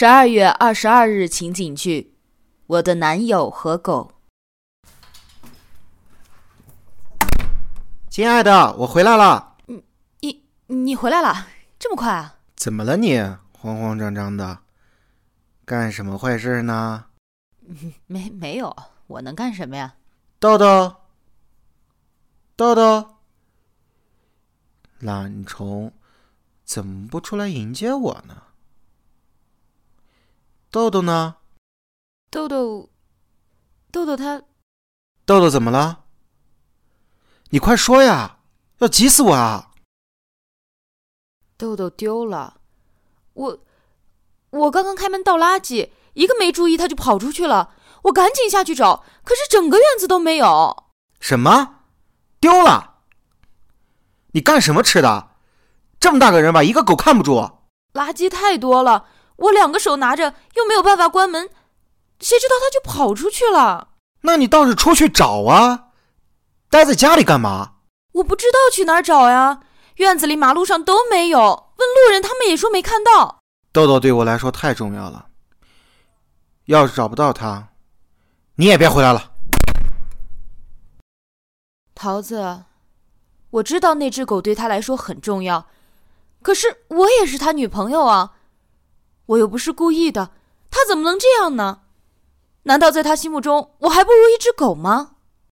十二月二十二日情景剧：我的男友和狗。亲爱的，我回来了。你你回来了，这么快啊？怎么了你？慌慌张张的，干什么坏事呢？没没有，我能干什么呀？豆豆，豆豆，懒虫，怎么不出来迎接我呢？豆豆呢？豆豆，豆豆他，豆豆怎么了？你快说呀！要急死我啊！豆豆丢了，我我刚刚开门倒垃圾，一个没注意他就跑出去了，我赶紧下去找，可是整个院子都没有。什么？丢了？你干什么吃的？这么大个人吧，一个狗看不住。垃圾太多了。我两个手拿着，又没有办法关门，谁知道他就跑出去了。那你倒是出去找啊！待在家里干嘛？我不知道去哪儿找呀，院子里、马路上都没有。问路人，他们也说没看到。豆豆对我来说太重要了，要是找不到他，你也别回来了。桃子，我知道那只狗对他来说很重要，可是我也是他女朋友啊。我又不是故意的，他怎么能这样呢？难道在他心目中，我还不如一只狗吗？